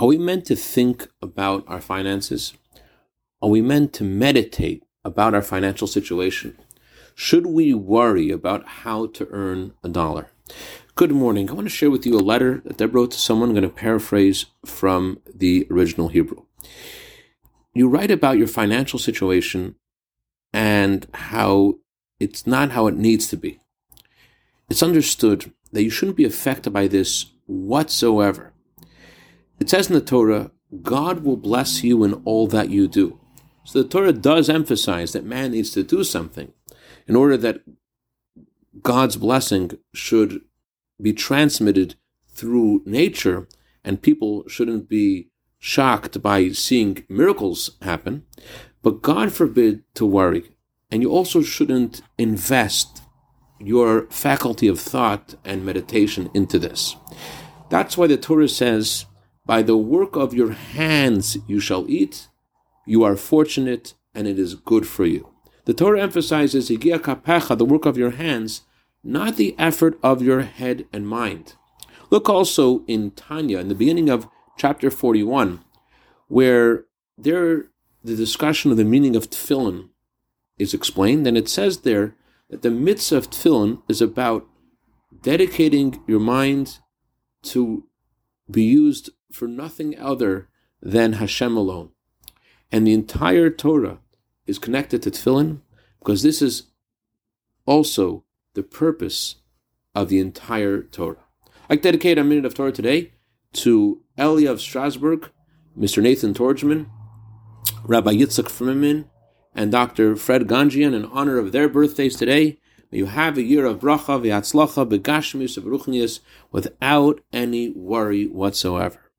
Are we meant to think about our finances? Are we meant to meditate about our financial situation? Should we worry about how to earn a dollar? Good morning. I want to share with you a letter that Deb wrote to someone. I'm going to paraphrase from the original Hebrew. You write about your financial situation and how it's not how it needs to be. It's understood that you shouldn't be affected by this whatsoever. It says in the Torah, God will bless you in all that you do. So the Torah does emphasize that man needs to do something in order that God's blessing should be transmitted through nature and people shouldn't be shocked by seeing miracles happen. But God forbid to worry. And you also shouldn't invest your faculty of thought and meditation into this. That's why the Torah says, By the work of your hands you shall eat, you are fortunate and it is good for you. The Torah emphasizes the work of your hands, not the effort of your head and mind. Look also in Tanya, in the beginning of chapter 41, where there the discussion of the meaning of tefillin is explained, and it says there that the mitzvah of tefillin is about dedicating your mind to be used for nothing other than Hashem alone. And the entire Torah is connected to tefillin because this is also the purpose of the entire Torah. I dedicate a minute of Torah today to Elia of Strasbourg, Mr. Nathan Torgman, Rabbi Yitzchak Freeman, and Dr. Fred Ganjian in honor of their birthdays today. May you have a year of bracha, v'atzlacha, begashmis, of ruchnius, without any worry whatsoever.